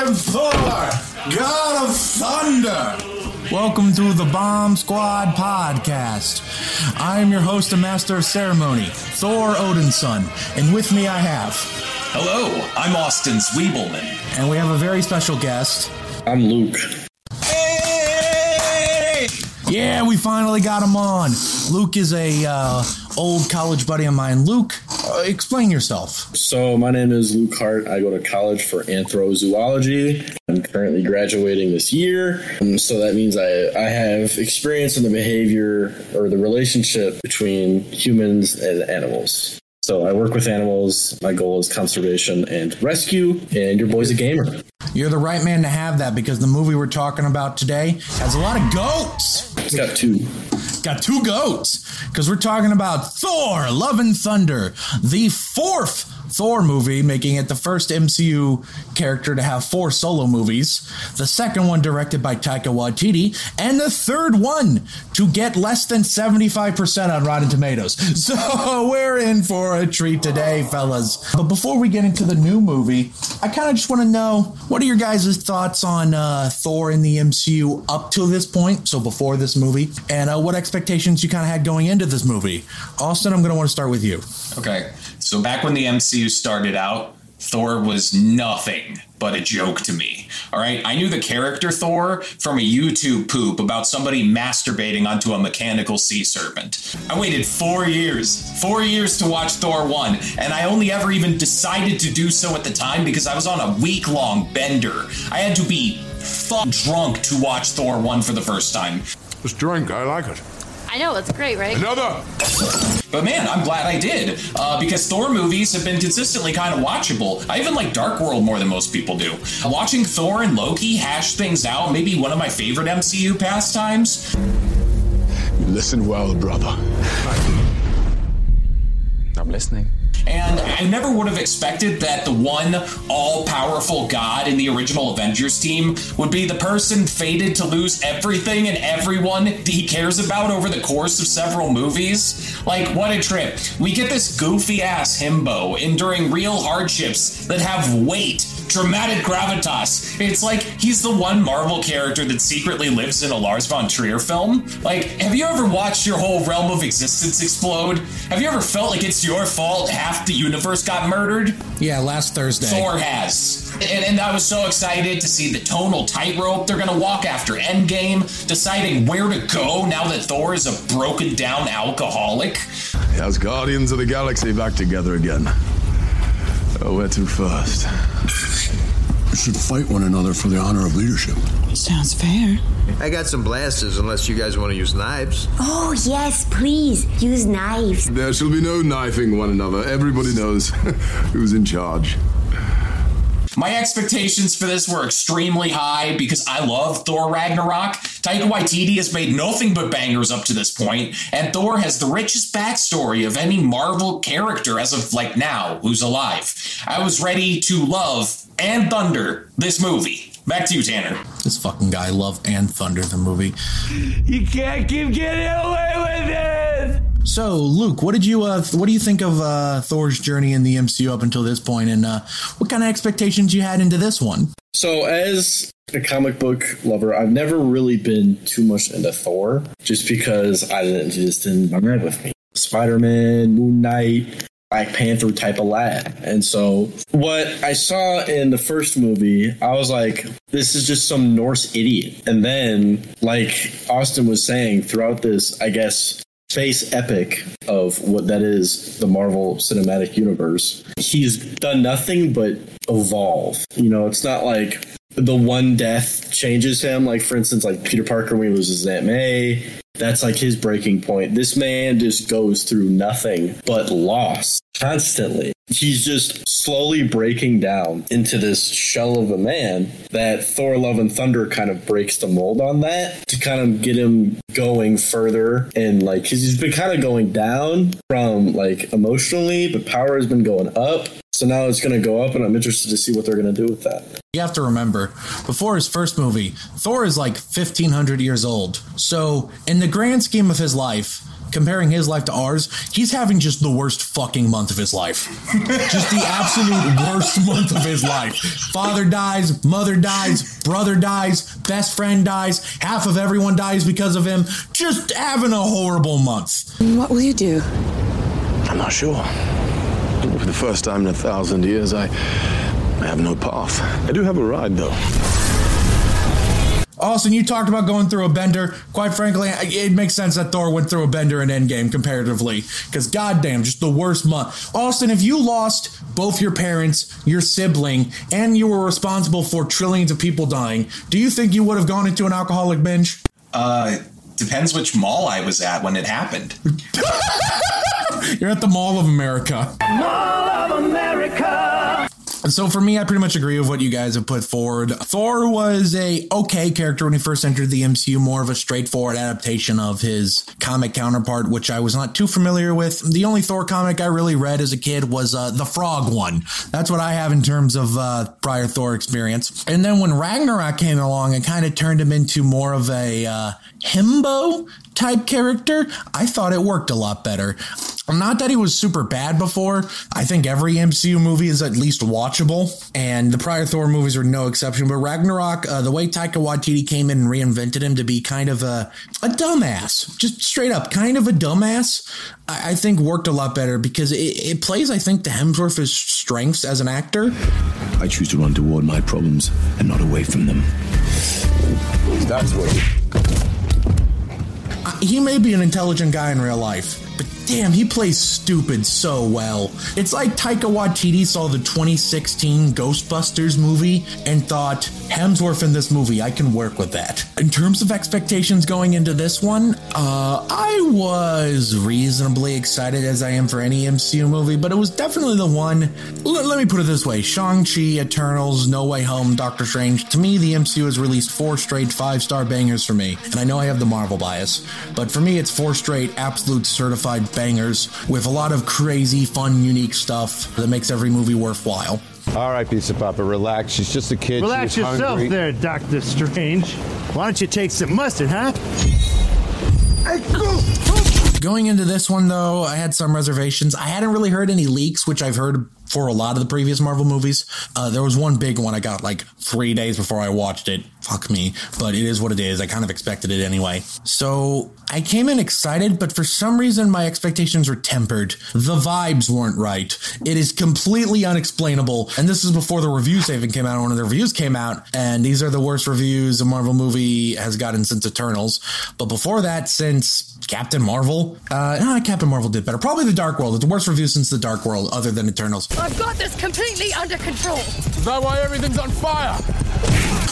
am Thor, God of Thunder. Welcome to the Bomb Squad podcast. I am your host and master of ceremony, Thor Odinson, and with me I have, Hello, I'm Austin Zwiebelman. and we have a very special guest. I'm Luke. Yeah, we finally got him on. Luke is a uh, old college buddy of mine. Luke, uh, explain yourself. So my name is Luke Hart. I go to college for anthrozoology. I'm currently graduating this year. Um, so that means I, I have experience in the behavior or the relationship between humans and animals. So I work with animals. My goal is conservation and rescue, and your boy's a gamer. You're the right man to have that because the movie we're talking about today has a lot of goats. It's got two. Got two goats because we're talking about Thor: Love and Thunder, the fourth Thor movie, making it the first MCU character to have four solo movies. The second one directed by Taika Waititi, and the third one to get less than 75% on Rotten Tomatoes. So we're in for a treat today, fellas. But before we get into the new movie, I kind of just want to know what are your guys' thoughts on uh, Thor in the MCU up to this point, so before this movie, and uh, what expectations you kind of had going into this movie. Austin, I'm going to want to start with you. Okay, so back when the MCU started out, Thor was nothing but a joke to me. All right, I knew the character Thor from a YouTube poop about somebody masturbating onto a mechanical sea serpent. I waited four years, four years to watch Thor 1, and I only ever even decided to do so at the time because I was on a week long bender. I had to be fuck drunk to watch Thor 1 for the first time. This drink, I like it. I know, it's great, right? Another. But man, I'm glad I did uh, because Thor movies have been consistently kind of watchable. I even like Dark World more than most people do. Watching Thor and Loki hash things out, maybe one of my favorite MCU pastimes. You Listen well, brother. I'm listening. And I never would have expected that the one all powerful god in the original Avengers team would be the person fated to lose everything and everyone that he cares about over the course of several movies. Like, what a trip. We get this goofy ass himbo enduring real hardships that have weight dramatic gravitas. It's like he's the one Marvel character that secretly lives in a Lars von Trier film. Like, have you ever watched your whole realm of existence explode? Have you ever felt like it's your fault half the universe got murdered? Yeah, last Thursday. Thor has. And, and I was so excited to see the tonal tightrope they're going to walk after Endgame, deciding where to go now that Thor is a broken down alcoholic. As Guardians of the Galaxy back together again. Oh, where too fast. We should fight one another for the honor of leadership. Sounds fair. I got some blasters unless you guys want to use knives. Oh, yes, please. Use knives. There shall be no knifing one another. Everybody knows who's in charge. My expectations for this were extremely high because I love Thor Ragnarok. Taika Waititi has made nothing but bangers up to this point, and Thor has the richest backstory of any Marvel character as of like now who's alive. I was ready to love and thunder this movie. Back to you, Tanner. This fucking guy loved and Thunder the movie. You can't keep getting away with it! So, Luke, what did you uh, what do you think of uh, Thor's journey in the MCU up until this point, and uh, what kind of expectations you had into this one? So, as a comic book lover, I've never really been too much into Thor, just because I didn't just didn't ride with me. Spider Man, Moon Knight, Black Panther type of lad. And so, what I saw in the first movie, I was like, this is just some Norse idiot. And then, like Austin was saying, throughout this, I guess, space epic of what that is the Marvel Cinematic Universe, he's done nothing but evolve. You know, it's not like the one death changes him. Like, for instance, like Peter Parker when he loses Aunt May, that's like his breaking point. This man just goes through nothing but loss constantly. He's just slowly breaking down into this shell of a man that Thor Love and Thunder kind of breaks the mold on that to kind of get him going further and like cuz he's been kind of going down from like emotionally, but power has been going up. So now it's going to go up and I'm interested to see what they're going to do with that. You have to remember, before his first movie, Thor is like 1500 years old. So, in the grand scheme of his life, comparing his life to ours, he's having just the worst fucking month of his life. just the absolute worst month of his life. Father dies, mother dies, brother dies, best friend dies, half of everyone dies because of him. Just having a horrible month. What will you do? I'm not sure. For the first time in a thousand years, I, I have no path. I do have a ride, though. Austin, you talked about going through a bender. Quite frankly, it makes sense that Thor went through a bender in Endgame comparatively. Because, goddamn, just the worst month. Austin, if you lost both your parents, your sibling, and you were responsible for trillions of people dying, do you think you would have gone into an alcoholic binge? Uh, depends which mall I was at when it happened. You're at the Mall of America. Mall of America. So for me, I pretty much agree with what you guys have put forward. Thor was a okay character when he first entered the MCU, more of a straightforward adaptation of his comic counterpart, which I was not too familiar with. The only Thor comic I really read as a kid was uh, the Frog one. That's what I have in terms of uh, prior Thor experience. And then when Ragnarok came along, it kind of turned him into more of a uh, himbo type character. I thought it worked a lot better. Not that he was super bad before. I think every MCU movie is at least watchable, and the prior Thor movies are no exception. But Ragnarok, uh, the way Taika Waititi came in and reinvented him to be kind of a, a dumbass, just straight up kind of a dumbass, I, I think worked a lot better because it, it plays, I think, to Hemsworth's strengths as an actor. I choose to run toward my problems and not away from them. That's what. He may be an intelligent guy in real life, but damn, he plays stupid so well. It's like Taika Waititi saw the 2016 Ghostbusters movie and thought, Hemsworth in this movie, I can work with that. In terms of expectations going into this one, uh, I was reasonably excited as I am for any MCU movie, but it was definitely the one. L- let me put it this way Shang-Chi, Eternals, No Way Home, Doctor Strange. To me, the MCU has released four straight five star bangers for me, and I know I have the Marvel bias, but for me, it's four straight absolute certified bangers with a lot of crazy, fun, unique stuff that makes every movie worthwhile. All right, Pizza Poppa, relax. She's just a kid. Relax She's yourself hungry. there, Doctor Strange. Why don't you take some mustard, huh? Going into this one, though, I had some reservations. I hadn't really heard any leaks, which I've heard for a lot of the previous Marvel movies. Uh, there was one big one I got like three days before I watched it. Fuck me. But it is what it is. I kind of expected it anyway. So I came in excited, but for some reason my expectations were tempered. The vibes weren't right. It is completely unexplainable. And this is before the reviews even came out. One of the reviews came out, and these are the worst reviews a Marvel movie has gotten since Eternals. But before that, since Captain Marvel, uh, no, Captain Marvel did better. Probably The Dark World. It's the worst review since The Dark World, other than Eternals. I've got this completely under control. Is that why everything's on fire?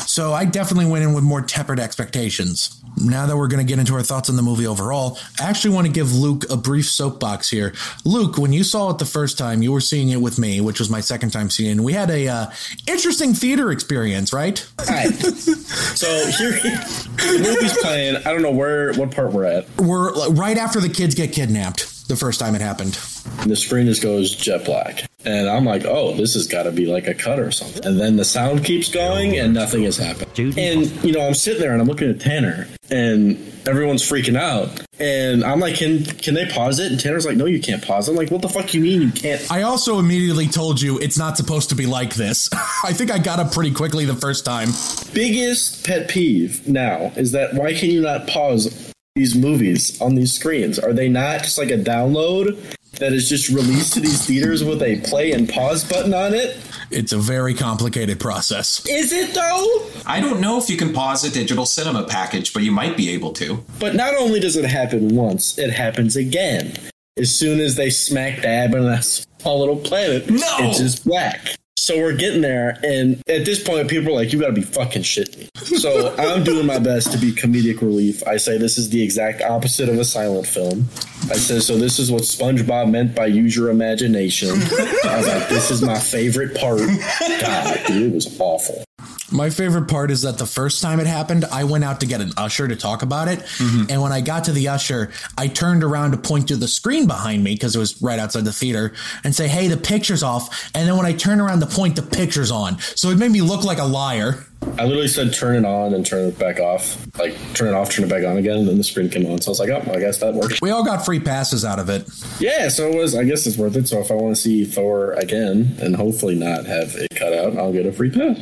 So I definitely went in with more tempered expectations. Now that we're going to get into our thoughts on the movie overall, I actually want to give Luke a brief soapbox here. Luke, when you saw it the first time, you were seeing it with me, which was my second time seeing it. We had a uh, interesting theater experience, right? Right. so here, the movie's playing. I don't know where, what part we're at. We're like, right after the kids get kidnapped the first time it happened. And the screen just goes jet black. And I'm like, oh, this has got to be like a cut or something. And then the sound keeps going and nothing has happened. And, you know, I'm sitting there and I'm looking at Tanner and everyone's freaking out. And I'm like, can can they pause it? And Tanner's like, no, you can't pause it. I'm like, what the fuck you mean you can't? I also immediately told you it's not supposed to be like this. I think I got up pretty quickly the first time. Biggest pet peeve now is that why can you not pause these movies on these screens? Are they not just like a download that is just released to these theaters with a play and pause button on it? It's a very complicated process. Is it though? I don't know if you can pause a digital cinema package, but you might be able to. But not only does it happen once, it happens again. As soon as they smack dab in that small little planet, No! it's just black. So we're getting there, and at this point, people are like, "You got to be fucking shitting me." So I'm doing my best to be comedic relief. I say this is the exact opposite of a silent film. I said, "So this is what SpongeBob meant by use your imagination." I was like, "This is my favorite part." God, dude, it was awful. My favorite part is that the first time it happened, I went out to get an usher to talk about it. Mm-hmm. And when I got to the usher, I turned around to point to the screen behind me because it was right outside the theater and say, Hey, the picture's off. And then when I turned around to point, the picture's on. So it made me look like a liar. I literally said turn it on and turn it back off. Like turn it off, turn it back on again, and then the screen came on. So I was like, oh, I guess that worked. We all got free passes out of it. Yeah, so it was. I guess it's worth it. So if I want to see Thor again and hopefully not have it cut out, I'll get a free pass.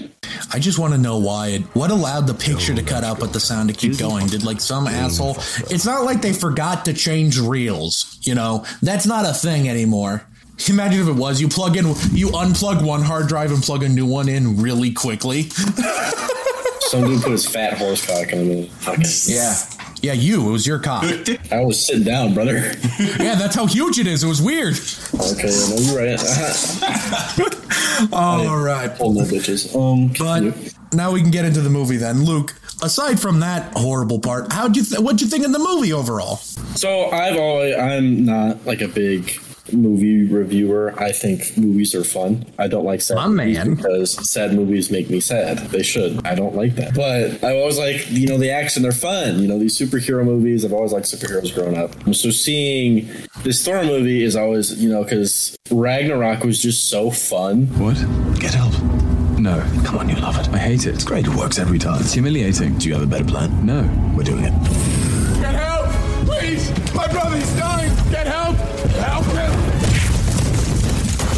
I just want to know why it. What allowed the picture to cut out, but the sound to keep going? Did like some asshole? It's not like they forgot to change reels. You know, that's not a thing anymore. Imagine if it was. You plug in, you unplug one hard drive and plug a new one in really quickly. Some dude put his fat horse cock in the fucking. Yeah. Yeah, you. It was your cock. I was sitting down, brother. yeah, that's how huge it is. It was weird. Okay, no, you're right. All right. Hold no bitches. Um, but now we can get into the movie then. Luke, aside from that horrible part, how'd you th- what'd you think of the movie overall? So I've always I'm not like a big movie reviewer. I think movies are fun. I don't like sad My movies man. because sad movies make me sad. They should. I don't like that. But I always like, you know, the action, they're fun. You know, these superhero movies, I've always liked superheroes growing up. So seeing this Thor movie is always, you know, because Ragnarok was just so fun. What? Get help. No. Come on, you love it. I hate it. It's great. It works every time. It's humiliating. Do you have a better plan? No. We're doing it. Get help! Please! My brother's dying! Get help! Help him!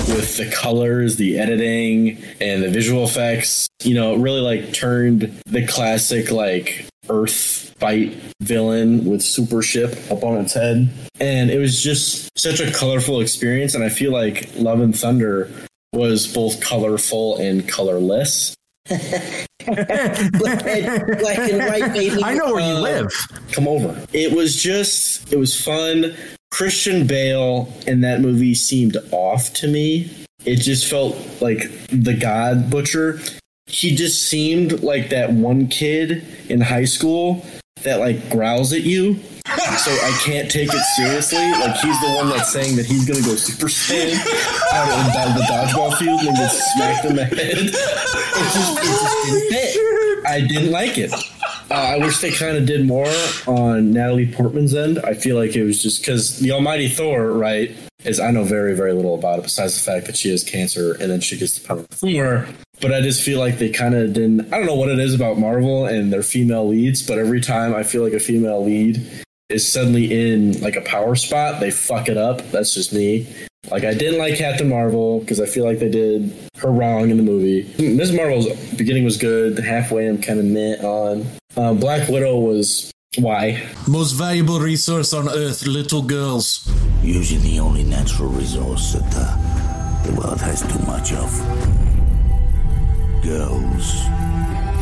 With the colors, the editing, and the visual effects. You know, it really like turned the classic like Earth fight villain with super ship up on its head. And it was just such a colorful experience. And I feel like Love and Thunder was both colorful and colorless. black, black and white, baby. I know where you Uh, live. Come over. It was just, it was fun. Christian Bale in that movie seemed off to me. It just felt like the God Butcher. He just seemed like that one kid in high school that like growls at you. So I can't take it seriously. Like he's the one that's saying that he's gonna go Super Saiyan out of the, dodgeball field and get smacked in the head. It just, it just didn't fit. I didn't like it. Uh, I wish they kind of did more on Natalie Portman's end. I feel like it was just because the Almighty Thor, right? Is I know very very little about it besides the fact that she has cancer and then she gets the power of Thor. But I just feel like they kind of didn't. I don't know what it is about Marvel and their female leads, but every time I feel like a female lead is suddenly in like a power spot, they fuck it up. That's just me. Like I didn't like Captain Marvel because I feel like they did her wrong in the movie. Ms. Marvel's beginning was good. Halfway, I'm kind of meh on. Uh, Black Widow was why? Most valuable resource on Earth, little girls. Usually the only natural resource that the, the world has too much of. Girls.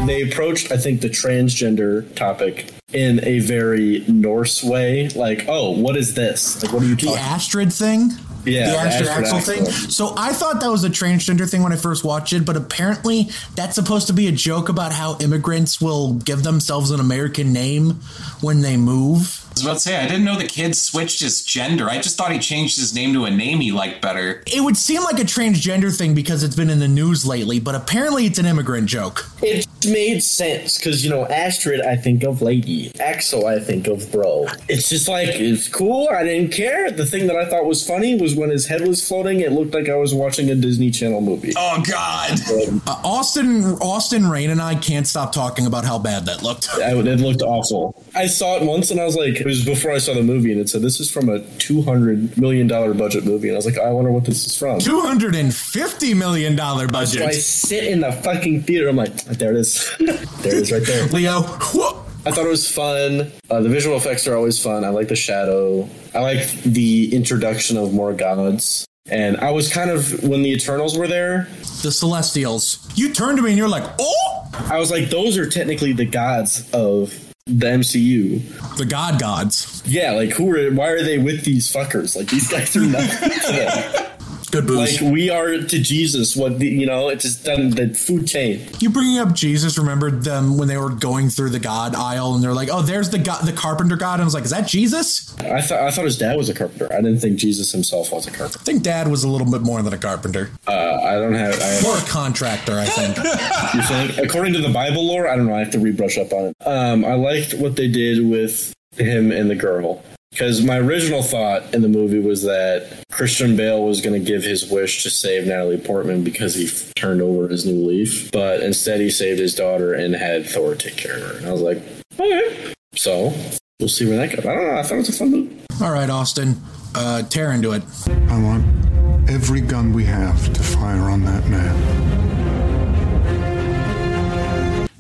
They approached, I think, the transgender topic in a very Norse way. Like, oh, what is this? Like, what are you talking? The? Astrid thing? Yeah, the the Astrid Astrid Axel thing. So I thought that was a transgender thing when I first watched it, but apparently that's supposed to be a joke about how immigrants will give themselves an American name when they move. I was about to say, I didn't know the kid switched his gender. I just thought he changed his name to a name he liked better. It would seem like a transgender thing because it's been in the news lately, but apparently it's an immigrant joke. It made sense because you know Astrid, I think of lady. Axel, I think of bro. It's just like it's cool. I didn't care. The thing that I thought was funny was when his head was floating. It looked like I was watching a Disney Channel movie. Oh God! Uh, Austin Austin Rain and I can't stop talking about how bad that looked. I, it looked awful. I saw it once and I was like, it was before I saw the movie, and it said this is from a two hundred million dollar budget movie, and I was like, I wonder what this is from. Two hundred and fifty million dollar budget. So I sit in the fucking theater. I'm like, there it is. there it is right there. Leo, I thought it was fun. Uh, the visual effects are always fun. I like the shadow. I like the introduction of more gods. And I was kind of when the Eternals were there, the Celestials. You turned to me and you're like, "Oh!" I was like, those are technically the gods of the MCU. The God Gods. Yeah, like who are? Why are they with these fuckers? Like these guys are nothing. Good booze. Like we are to Jesus. What the, you know? It's just done the food chain. You bringing up Jesus remembered them when they were going through the God aisle and they're like, "Oh, there's the God, the carpenter God," and I was like, "Is that Jesus?" I thought I thought his dad was a carpenter. I didn't think Jesus himself was a carpenter. I think Dad was a little bit more than a carpenter, Uh, I don't have. I have or a contractor. I think. You think? According to the Bible lore, I don't know. I have to rebrush up on it. Um, I liked what they did with him and the girl because my original thought in the movie was that Christian Bale was going to give his wish to save Natalie Portman because he f- turned over his new leaf, but instead he saved his daughter and had Thor take care of her. And I was like, okay. So we'll see where that goes. I don't know. I thought it was a fun movie. All right, Austin, uh, tear into it. I want every gun we have to fire on that man.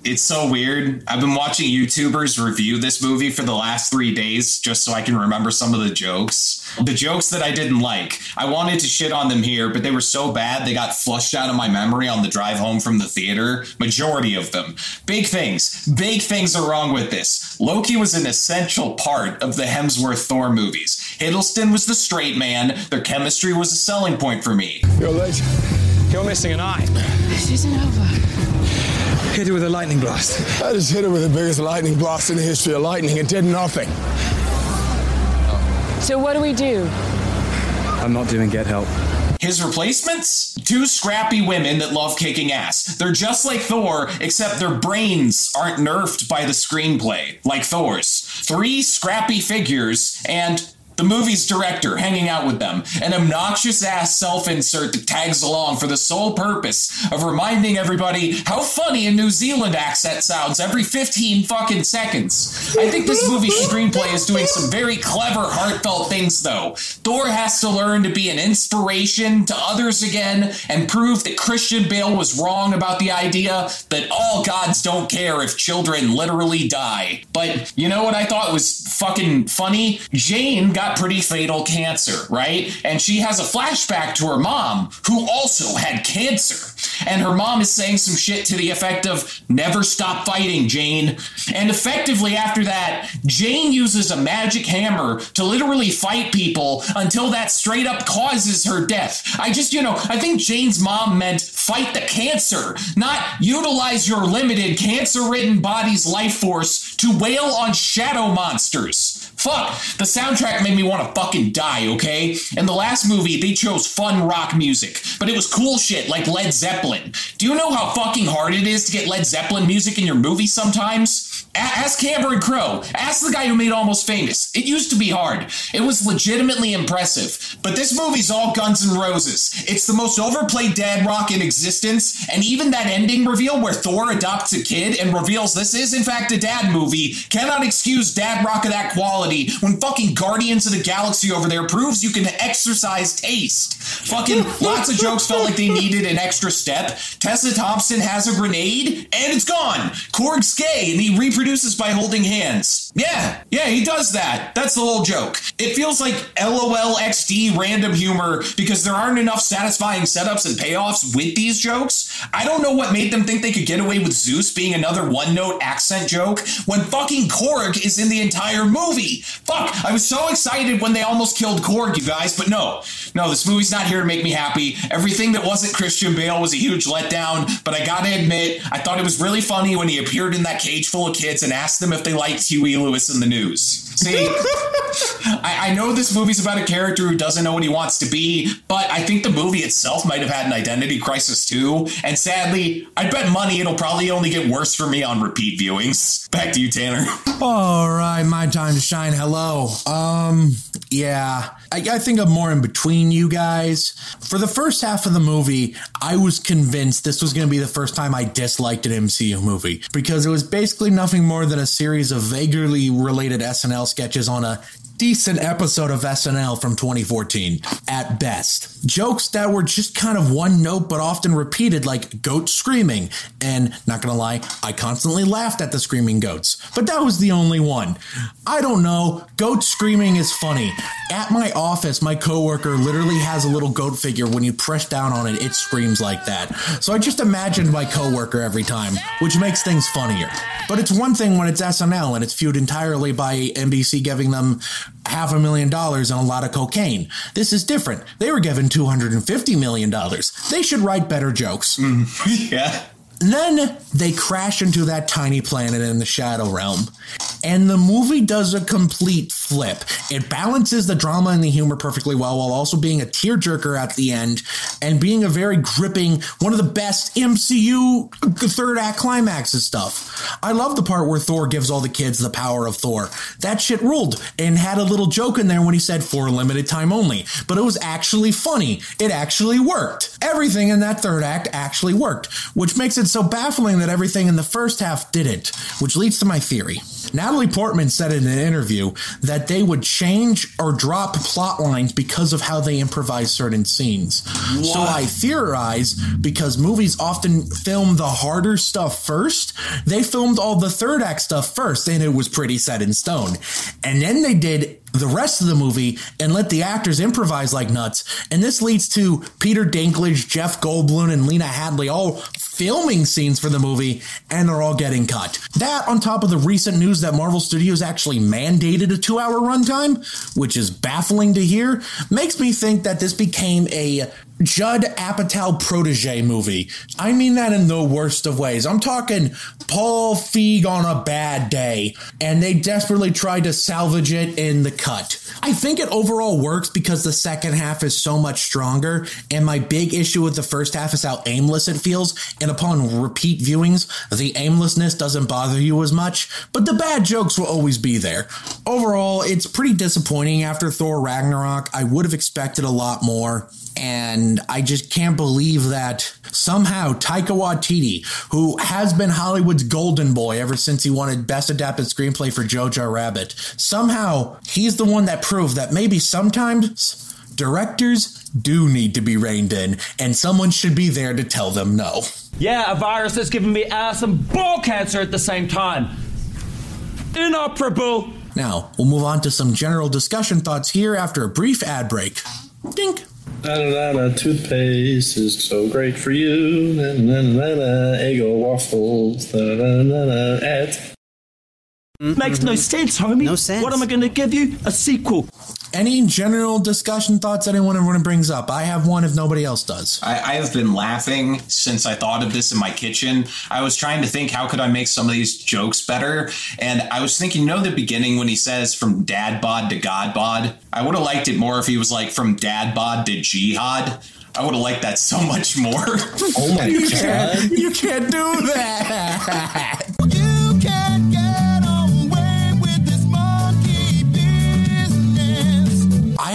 It's so weird. I've been watching YouTubers review this movie for the last three days just so I can remember some of the jokes. The jokes that I didn't like. I wanted to shit on them here, but they were so bad they got flushed out of my memory on the drive home from the theater. Majority of them. Big things. Big things are wrong with this. Loki was an essential part of the Hemsworth Thor movies. Hiddleston was the straight man. Their chemistry was a selling point for me. You're late. You're missing an eye. This isn't over. Hit it with a lightning blast. I just hit it with the biggest lightning blast in the history of lightning. It did nothing. So what do we do? I'm not doing get help. His replacements? Two scrappy women that love kicking ass. They're just like Thor, except their brains aren't nerfed by the screenplay, like Thor's. Three scrappy figures, and the movie's director hanging out with them, an obnoxious ass self insert that tags along for the sole purpose of reminding everybody how funny a New Zealand accent sounds every 15 fucking seconds. I think this movie's screenplay is doing some very clever, heartfelt things, though. Thor has to learn to be an inspiration to others again and prove that Christian Bale was wrong about the idea that all gods don't care if children literally die. But you know what I thought was fucking funny? Jane got pretty fatal cancer, right? And she has a flashback to her mom, who also had cancer. And her mom is saying some shit to the effect of, never stop fighting, Jane. And effectively after that, Jane uses a magic hammer to literally fight people until that straight up causes her death. I just, you know, I think Jane's mom meant fight the cancer, not utilize your limited cancer ridden body's life force to wail on shadow monsters. Fuck, the soundtrack made me want to fucking die, okay? In the last movie, they chose fun rock music, but it was cool shit like Led Zeppelin. Do you know how fucking hard it is to get Led Zeppelin music in your movie sometimes? Ask Cameron Crowe. Ask the guy who made Almost Famous. It used to be hard. It was legitimately impressive. But this movie's all Guns N' Roses. It's the most overplayed dad rock in existence, and even that ending reveal where Thor adopts a kid and reveals this is in fact a dad movie cannot excuse dad rock of that quality when fucking Guardians of the Galaxy over there proves you can exercise taste. Fucking lots of jokes felt like they needed an extra step. Tessa Thompson has a grenade and it's gone. Korg's gay and he reproduces by holding hands. Yeah, yeah, he does that. That's the whole joke. It feels like LOL XD random humor because there aren't enough satisfying setups and payoffs with these jokes. I don't know what made them think they could get away with Zeus being another one note accent joke when fucking Korg is in the entire movie. Fuck, I was so excited when they almost killed Korg, you guys, but no. No, this movie's not here to make me happy. Everything that wasn't Christian Bale was a huge letdown, but I gotta admit, I thought it was really funny when he appeared in that cage full of kids and ask them if they liked Huey Lewis and the News. See, I, I know this movie's about a character who doesn't know what he wants to be, but I think the movie itself might have had an identity crisis too. And sadly, I bet money it'll probably only get worse for me on repeat viewings. Back to you, Tanner. All right, my time to shine. Hello. Um, yeah, I, I think I'm more in between you guys. For the first half of the movie, I was convinced this was going to be the first time I disliked an MCU movie because it was basically nothing more than a series of vaguely related SNL sketches on a decent episode of SNL from 2014 at best. Jokes that were just kind of one note but often repeated, like goat screaming. And not gonna lie, I constantly laughed at the screaming goats, but that was the only one. I don't know, goat screaming is funny. At my office, my coworker literally has a little goat figure. When you press down on it, it screams like that. So I just imagined my coworker every time, which makes things funnier. But it's one thing when it's SNL and it's fueled entirely by NBC giving them half a million dollars and a lot of cocaine. This is different. They were given $250 million. They should write better jokes. Mm-hmm. yeah. Then they crash into that tiny planet in the Shadow Realm. And the movie does a complete flip. It balances the drama and the humor perfectly well while also being a tearjerker at the end and being a very gripping, one of the best MCU third act climaxes stuff. I love the part where Thor gives all the kids the power of Thor. That shit ruled and had a little joke in there when he said for a limited time only. But it was actually funny. It actually worked. Everything in that third act actually worked, which makes it so baffling that everything in the first half didn't, which leads to my theory. Natalie Portman said in an interview that they would change or drop plot lines because of how they improvise certain scenes. So I theorize because movies often film the harder stuff first, they filmed all the third act stuff first, and it was pretty set in stone. And then they did the rest of the movie and let the actors improvise like nuts. And this leads to Peter Dinklage, Jeff Goldblum, and Lena Headey all filming scenes for the movie, and they're all getting cut. That, on top of the recent news that Marvel Studios actually mandated a two hour runtime, which is baffling to hear, makes me think that this became a Judd Apatow protege movie. I mean that in the worst of ways. I'm talking Paul Feig on a bad day, and they desperately tried to salvage it in the cut. I think it overall works because the second half is so much stronger, and my big issue with the first half is how aimless it feels, and upon repeat viewings, the aimlessness doesn't bother you as much, but the bad jokes will always be there. Overall, it's pretty disappointing after Thor Ragnarok. I would have expected a lot more. And I just can't believe that somehow Taika Waititi, who has been Hollywood's golden boy ever since he wanted Best Adapted Screenplay for Jojo Rabbit, somehow he's the one that proved that maybe sometimes directors do need to be reined in, and someone should be there to tell them no. Yeah, a virus that's giving me ass and ball cancer at the same time. Inoperable. Now, we'll move on to some general discussion thoughts here after a brief ad break. Dink. Na-na-na-na, toothpaste is so great for you. Na-na-na-na, Eggo waffles. Na-na-na-na, ads. Makes no sense, homie. No sense. What am I going to give you? A sequel. Any general discussion thoughts anyone everyone brings up? I have one if nobody else does. I, I have been laughing since I thought of this in my kitchen. I was trying to think how could I make some of these jokes better, and I was thinking, you know, the beginning when he says from dad bod to god bod. I would have liked it more if he was like from dad bod to jihad. I would have liked that so much more. Oh my you god. Can't, you can't do that.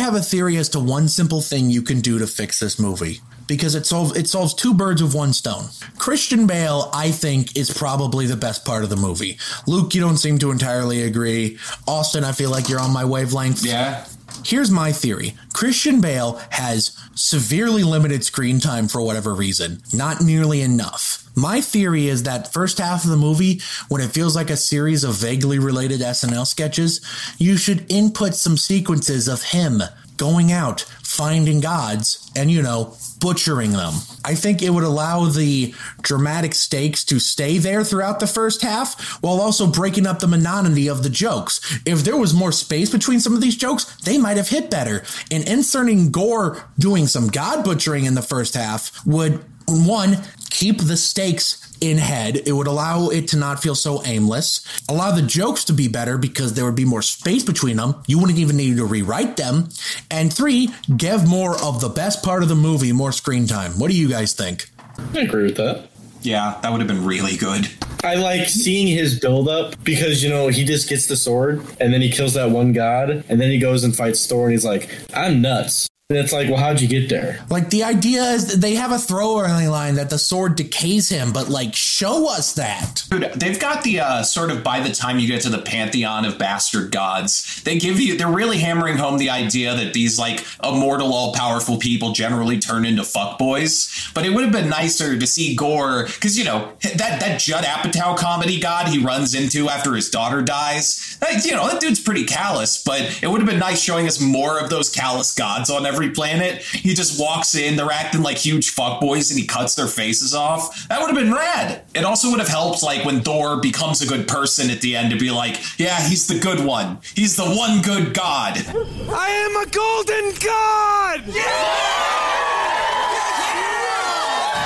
have a theory as to one simple thing you can do to fix this movie because it solves it solves two birds with one stone. Christian Bale, I think, is probably the best part of the movie. Luke, you don't seem to entirely agree. Austin, I feel like you're on my wavelength. Yeah. Here's my theory. Christian Bale has severely limited screen time for whatever reason, not nearly enough. My theory is that first half of the movie, when it feels like a series of vaguely related SNL sketches, you should input some sequences of him going out, finding gods, and, you know, butchering them. I think it would allow the dramatic stakes to stay there throughout the first half while also breaking up the monotony of the jokes. If there was more space between some of these jokes, they might have hit better. And inserting Gorr doing some god butchering in the first half would, one, keep the stakes in head. It would allow it to not feel so aimless, allow the jokes to be better because there would be more space between them. You wouldn't even need to rewrite them. And three, give more of the best part of the movie more screen time. What do you guys think? I agree with that. Yeah, that would have been really good. I like seeing his build up because you know he just gets the sword and then he kills that one god and then he goes and fights Thor and he's like, I'm nuts. And it's like, well, how'd you get there? Like the idea is that they have a throwaway line that the sword decays him, but like show us that. Dude, they've got the uh, sort of by the time you get to the pantheon of bastard gods, they give you they're really hammering home the idea that these like immortal, all powerful people generally turn into fuckboys. But it would have been nicer to see Gorr because you know that that Judd Apatow comedy god he runs into after his daughter dies. That, you know that dude's pretty callous, but it would have been nice showing us more of those callous gods on every planet. He just walks in, they're acting like huge fuckboys, and he cuts their faces off. That would have been rad. It also would have helped, like when Thor becomes a good person at the end, to be like, yeah, he's the good one. He's the one good god. I am a golden god!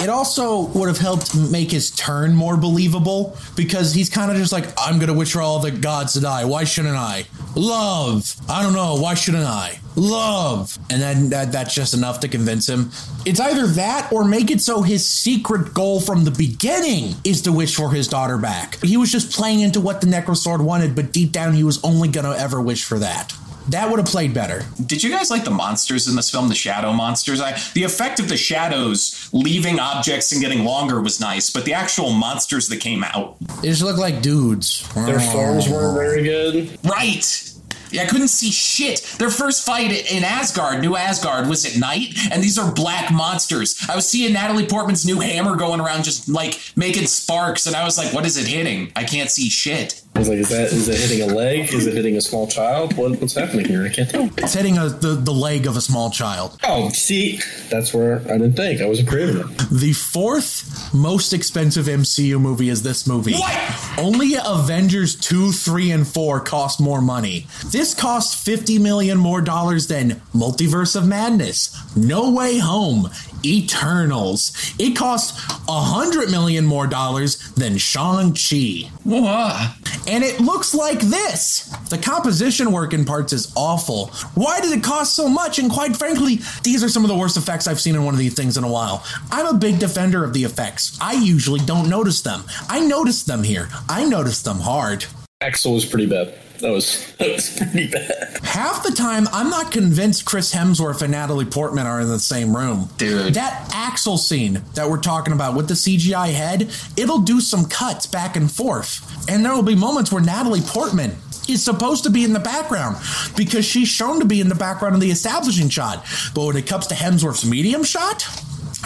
It also would have helped make his turn more believable because he's kind of just like, I'm going to wish for all the gods to die. Why shouldn't I? Love. I don't know. Why shouldn't I? Love. And then that, that's just enough to convince him. It's either that or make it so his secret goal from the beginning is to wish for his daughter back. He was just playing into what the Necrosword wanted, but deep down he was only going to ever wish for that. That would have played better. Did you guys like the monsters in this film, the shadow monsters? I, the effect of the shadows leaving objects and getting longer was nice, but the actual monsters that came out. They just look like dudes. Their forms weren't very good. Right. Yeah, I couldn't see shit. Their first fight in Asgard, New Asgard, was at night, and these are black monsters. I was seeing Natalie Portman's new hammer going around just like making sparks, and I was like, what is it hitting? I can't see shit. I was like, is that is it hitting a leg? Is it hitting a small child? What, what's happening here? I can't tell. It's hitting a, the, the leg of a small child. Oh, see, that's where I didn't think. I was a creative. The fourth most expensive MCU movie is this movie. What? Only Avengers 2, 3, and 4 cost more money. This cost 50 million more dollars than Multiverse of Madness, No Way Home, Eternals. It cost 100 million more dollars than Shang-Chi. Whoa. And it looks like this. The composition work in parts is awful. Why did it cost so much? And quite frankly, these are some of the worst effects I've seen in one of these things in a while. I'm a big defender of the effects. I usually don't notice them. I noticed them here. I noticed them hard. Axel was pretty bad. That was that was pretty bad. Half the time, I'm not convinced Chris Hemsworth and Natalie Portman are in the same room. Dude. That Axel scene that we're talking about with the CGI head, it'll do some cuts back and forth. And there will be moments where Natalie Portman is supposed to be in the background because she's shown to be in the background of the establishing shot. But when it comes to Hemsworth's medium shot,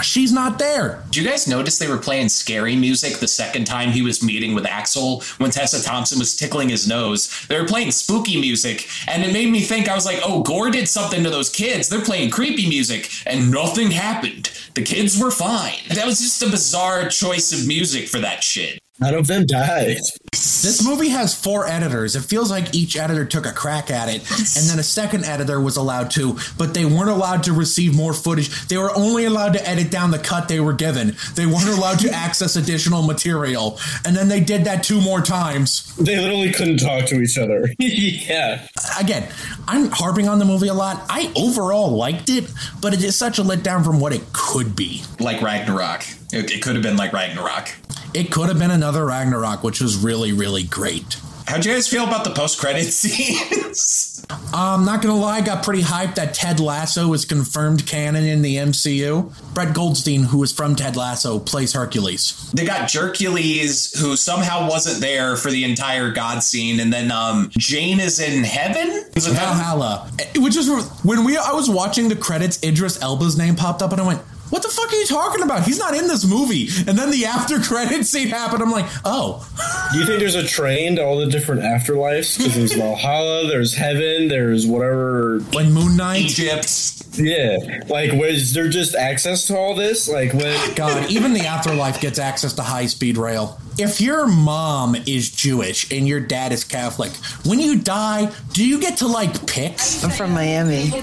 she's not there. Did you guys notice they were playing scary music the second time he was meeting with Axel when Tessa Thompson was tickling his nose? They were playing spooky music, and it made me think I was like, oh, Gorr did something to those kids. They're playing creepy music, and nothing happened. The kids were fine. That was just a bizarre choice of music for that shit. None of them died. This movie has four editors. It feels like each editor took a crack at it, and then a second editor was allowed to, but they weren't allowed to receive more footage. They were only allowed to edit down the cut they were given. They weren't allowed to access additional material, and then they did that two more times. They literally couldn't talk to each other. yeah. Again, I'm harping on the movie a lot. I overall liked it, but it is such a letdown from what it could be. Like Ragnarok. It, it could have been like Ragnarok. It could have been another Ragnarok, which was really, really great. How'd you guys feel about the post-credit scenes? I'm not gonna lie, I got pretty hyped that Ted Lasso is confirmed canon in the MCU. Brett Goldstein, who is from Ted Lasso, plays Hercules. They got Jercules, who somehow wasn't there for the entire God scene, and then um, Jane is in heaven. Is heaven? Valhalla, which is when we I was watching the credits, Idris Elba's name popped up, and I went, what the fuck are you talking about? He's not in this movie. And then the after credit scene happened. I'm like, oh. Do you think there's a train to all the different afterlives? Because there's Valhalla, there's heaven, there's whatever. Like Moon Knight? Egypt. Yeah. Like, was there just access to all this? Like, when. God, even the afterlife gets access to high speed rail. If your mom is Jewish and your dad is Catholic, when you die, do you get to like pick? I'm from Miami. You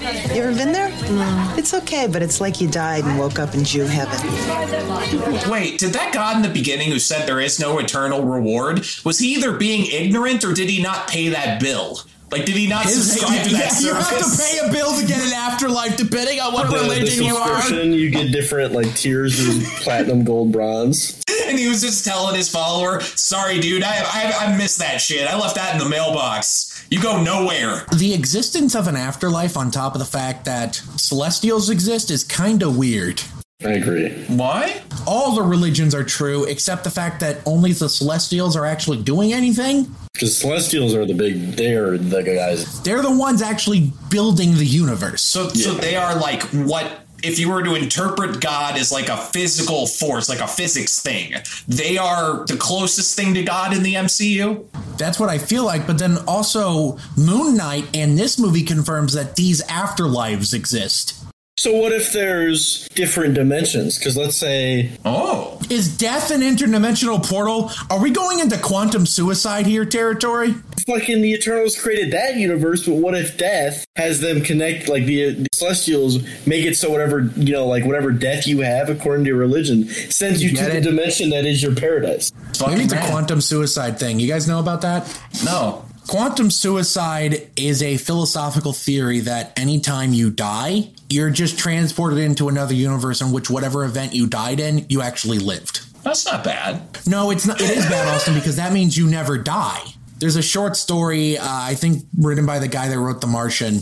ever been there? No. It's okay, but it's like you died and woke up in Jew heaven. Wait, did that God in the beginning who said there is no eternal reward, was he either being ignorant or did he not pay that bill? Like, did he not His- subscribe to yeah, that you have to pay a bill to get an afterlife, depending on what The, the religion you are. subscription, you get different like tiers of platinum, gold, bronze. and he was just telling his follower, "Sorry, dude, I, I I missed that shit. I left that in the mailbox. You go nowhere." The existence of an afterlife, on top of the fact that celestials exist, is kind of weird. I agree. Why? All the religions are true, except the fact that only the celestials are actually doing anything. Because celestials are the big, they're the guys. They're the ones actually building the universe. So so they are like what if you were to interpret God as like a physical force, like a physics thing, they are the closest thing to God in the MCU. That's what I feel like. But then also, Moon Knight and this movie confirms that these afterlives exist. So what if there's different dimensions? Because let's say, oh, Is death an interdimensional portal? Are we going into quantum suicide here territory? Fucking the Eternals created that universe, but what if death has them connect like the, the Celestials make it so whatever you know, like whatever death you have according to your religion sends you, You to get the it? dimension that is your paradise. Maybe it's a quantum suicide thing. You guys know about that? No. Quantum suicide is a philosophical theory that anytime you die, you're just transported into another universe in which whatever event you died in, you actually lived. That's not bad. No, it's not. It is bad, Austin, because that means you never die. There's a short story, uh, I think, written by the guy that wrote The Martian,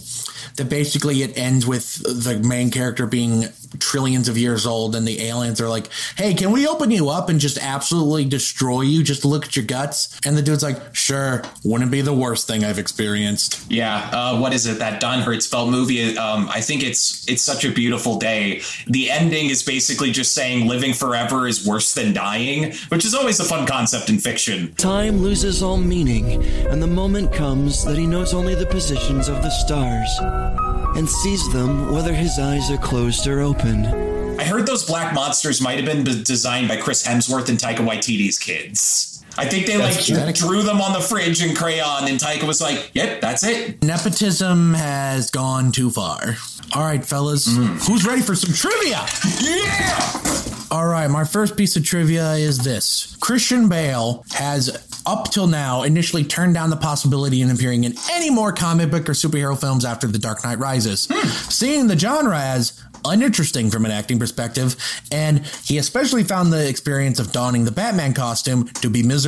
that basically it ends with the main character being trillions of years old, and the aliens are like, "Hey, can we open you up and just absolutely destroy you just look at your guts?" And the dude's like, "Sure, wouldn't be the worst thing I've experienced." Yeah, uh, what is it? That Don Hertzfeldt movie. Um, I think it's it's such a beautiful day. The ending is basically just saying living forever is worse than dying, which is always a fun concept in fiction. Time loses all meaning, and the moment comes that he knows only the positions of the stars and sees them whether his eyes are closed or open. I heard those black monsters might have been designed by Chris Hemsworth and Taika Waititi's kids. I think they like genetic. drew them on the fridge in crayon, and Taika was like, "Yep, that's it." Nepotism has gone too far. All right, fellas, mm. who's ready for some trivia? Yeah. All right, my first piece of trivia is this Christian Bale has, up till now, initially turned down the possibility of appearing in any more comic book or superhero films after The Dark Knight Rises, hmm. seeing the genre as uninteresting from an acting perspective, and he especially found the experience of donning the Batman costume to be miserable.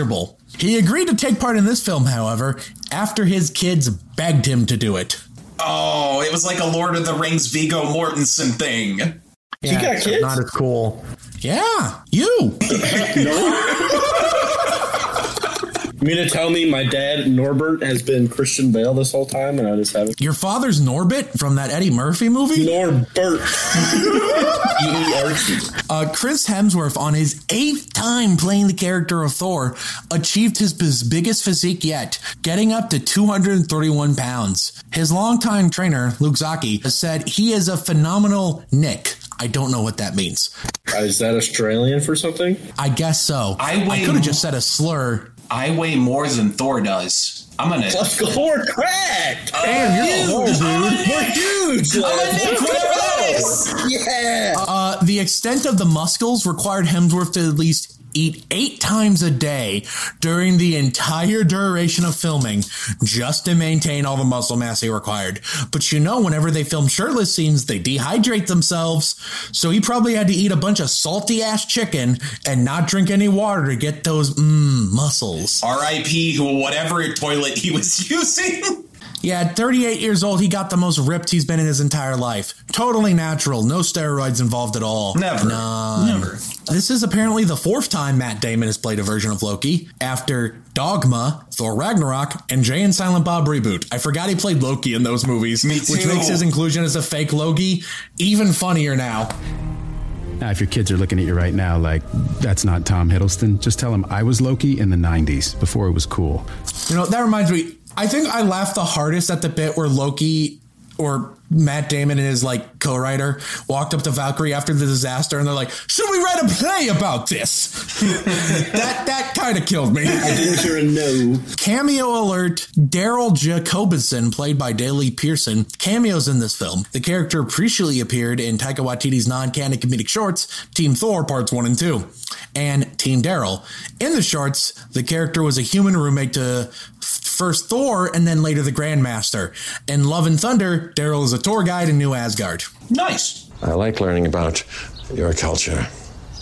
He agreed to take part in this film, however, after his kids begged him to do it. Oh, it was like a Lord of the Rings Viggo Mortensen thing. He got kids? Not as cool. Yeah, you. You mean to tell me my dad Norbert has been Christian Bale this whole time, and I just haven't? Your father's Norbit from that Eddie Murphy movie? Norbert. Uh, Chris Hemsworth, on his eighth time playing the character of Thor, achieved his biggest physique yet, getting up to 231 pounds. His longtime trainer, Luke Zocchi, said he is a phenomenal Nick. I don't know what that means. Uh, Is that Australian for something? I guess so. I weigh could have just said a slur. I weigh more than Thor does. I'm gonna. Let's go. Cracked. Damn, you're huge, a whole dude. We're huge. I'm a Nick, go. whatever that is. Yeah. Uh, the extent of the muscles required Hemsworth to at least eat eight times a day during the entire duration of filming just to maintain all the muscle mass he required. But you know, whenever they film shirtless scenes, they dehydrate themselves. So he probably had to eat a bunch of salty ass chicken and not drink any water to get those mm, muscles. R.I.P. Whatever toilet he was using. Yeah, at 38 years old, he got the most ripped he's been in his entire life. Totally natural, no steroids involved at all. Never. None. Never. This is apparently the fourth time Matt Damon has played a version of Loki after Dogma, Thor Ragnarok, and Jay and Silent Bob reboot. I forgot he played Loki in those movies, Me which makes his inclusion as a fake Loki even funnier now. Now, if your kids are looking at you right now like, that's not Tom Hiddleston, just tell them I was Loki in the 90s before it was cool. You know, that reminds me, I think I laughed the hardest at the bit where Loki or Matt Damon and his like co-writer walked up to Valkyrie after the disaster and they're like, "Should we write a play about this?" that that kind of killed me. I didn't hear a no. Cameo alert: Daryl Jacobson, played by Daley Pearson, cameos in this film. The character previously appeared in Taika Waititi's non-canon comedic shorts, Team Thor Parts One and Two, and Team Daryl. In the shorts, the character was a human roommate to first Thor and then later the Grandmaster. In Love and Thunder, Daryl is a tour guide in New Asgard. Nice. I like learning about your culture.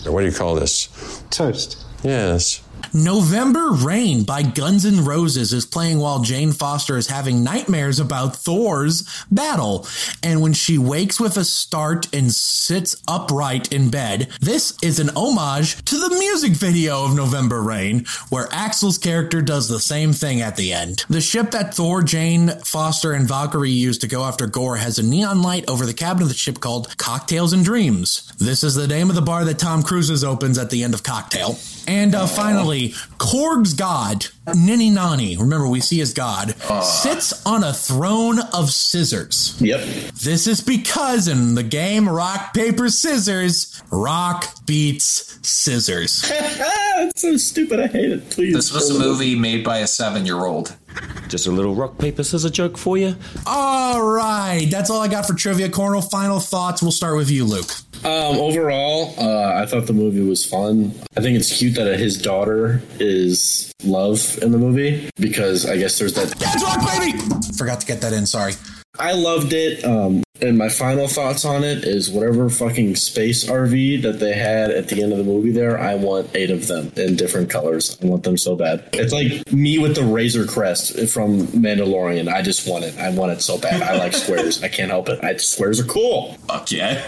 Or what do you call this? Toast. Yes. November Rain by Guns N' Roses is playing while Jane Foster is having nightmares about Thor's battle. And when she wakes with a start and sits upright in bed, this is an homage to the music video of November Rain, where Axl's character does the same thing at the end. The ship that Thor, Jane Foster, and Valkyrie use to go after Gorr has a neon light over the cabin of the ship called Cocktails and Dreams. This is the name of the bar that Tom Cruise's opens at the end of Cocktail. And uh, finally, Korg's god, Nini Nani, remember we see his god, ah. sits on a throne of scissors. Yep. This is because in the game Rock, Paper, Scissors, Rock beats Scissors. That's so stupid. I hate it. Please. This was a movie made by a seven-year-old. Just a little rock, paper, scissors joke for you. All right, that's all I got for trivia corner. Final thoughts. We'll start with you, Luke. Um, overall, uh, I thought the movie was fun. I think it's cute that his daughter is love in the movie because I guess there's that. That's right, baby. Forgot to get that in. Sorry. I loved it. Um, and my final thoughts on it is whatever fucking space RV that they had at the end of the movie there, I want eight of them in different colors. I want them so bad. It's like me with the Razor Crest from Mandalorian. I just want it. I want it so bad. I like squares. I can't help it. I, squares are cool. Fuck yeah.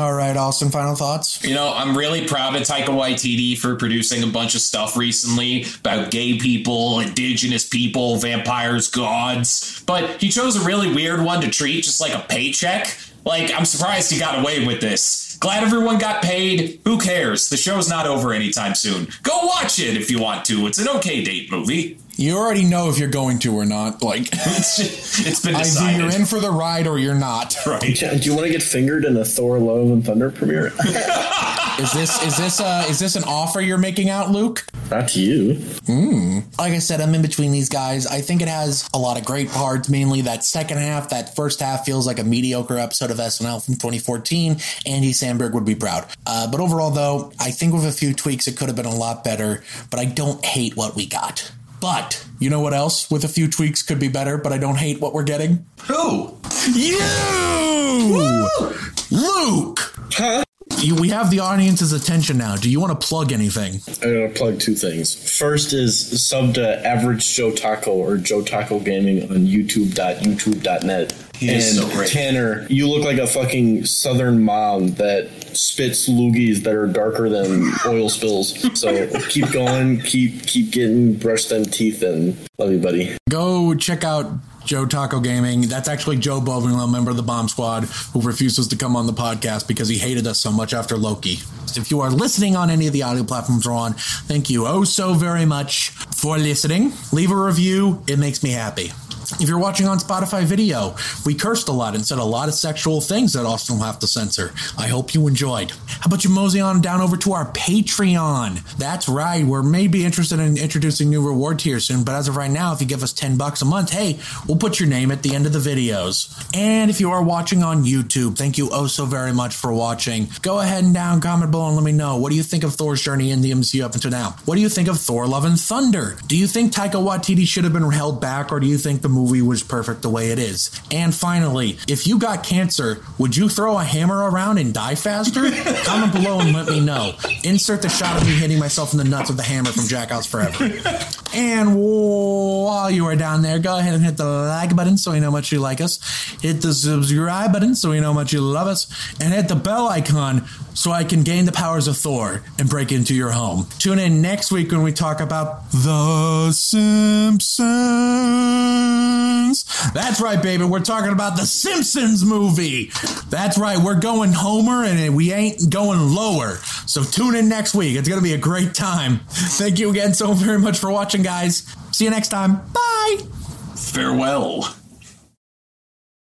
All right, Austin, final thoughts? You know, I'm really proud of Taika Waititi for producing a bunch of stuff recently about gay people, indigenous people, vampires, gods. But he chose a really weird one to treat just like a paycheck. Like, I'm surprised he got away with this. Glad everyone got paid. Who cares? The show's not over anytime soon. Go watch it if you want to. It's an okay date movie. You already know if you're going to or not. Like, it's been either decided. you're in for the ride or you're not. Right. Do you want to get fingered in a Thor: Love and Thunder premiere? Is this is this uh is this an offer you're making out, Luke? Not to you. Hmm. Like I said, I'm in between these guys. I think it has a lot of great parts. Mainly that second half. That first half feels like a mediocre episode of SNL from 2014. Andy Samberg would be proud. Uh, but overall, though, I think with a few tweaks, it could have been a lot better. But I don't hate what we got. But you know what else with a few tweaks could be better, but I don't hate what we're getting? Who? You! Luke! Huh? You, we have the audience's attention now. Do you want to plug anything? I'm gonna plug two things. First is sub to Average Joe Taco or Joe Taco Gaming on YouTube.youtube.net. He and so. Tanner, you look like a fucking southern mom that spits loogies that are darker than oil spills. So keep going, keep keep getting, brush them teeth, and love you, buddy. Go check out Joe Taco Gaming. That's actually Joe Bovinglow, member of the Bomb Squad, who refuses to come on the podcast because he hated us so much after Loki. If you are listening on any of the audio platforms we're on, thank you oh so very much for listening. Leave a review, it makes me happy. If you're watching on Spotify video, we cursed a lot and said a lot of sexual things that Austin will have to censor. I hope you enjoyed. How about you mosey on down over to our Patreon? That's right. We're maybe interested in introducing new reward tiers soon, but as of right now, if you give us 10 bucks a month, hey, we'll put your name at the end of the videos. And if you are watching on YouTube, thank you oh so very much for watching. Go ahead and down, comment below and let me know. What do you think of Thor's journey in the MCU up until now? What do you think of Thor Love and Thunder? Do you think Taika Waititi should have been held back or do you think the movie was perfect the way it is? And finally, if you got cancer, would you throw a hammer around and die faster? comment below and let me know. Insert the shot of me hitting myself in the nuts with the hammer from Jackass Forever. And while you are down there, go ahead and hit the like button so we know how much you like us. Hit the subscribe button so we know how much you love us. And hit the bell icon so I can gain the powers of Thor and break into your home. Tune in next week when we talk about The Simpsons. That's right, baby. We're talking about The Simpsons movie. That's right. We're going Homer and we ain't going lower. So tune in next week. It's going to be a great time. Thank you again so very much for watching, guys. See you next time. Bye. Farewell.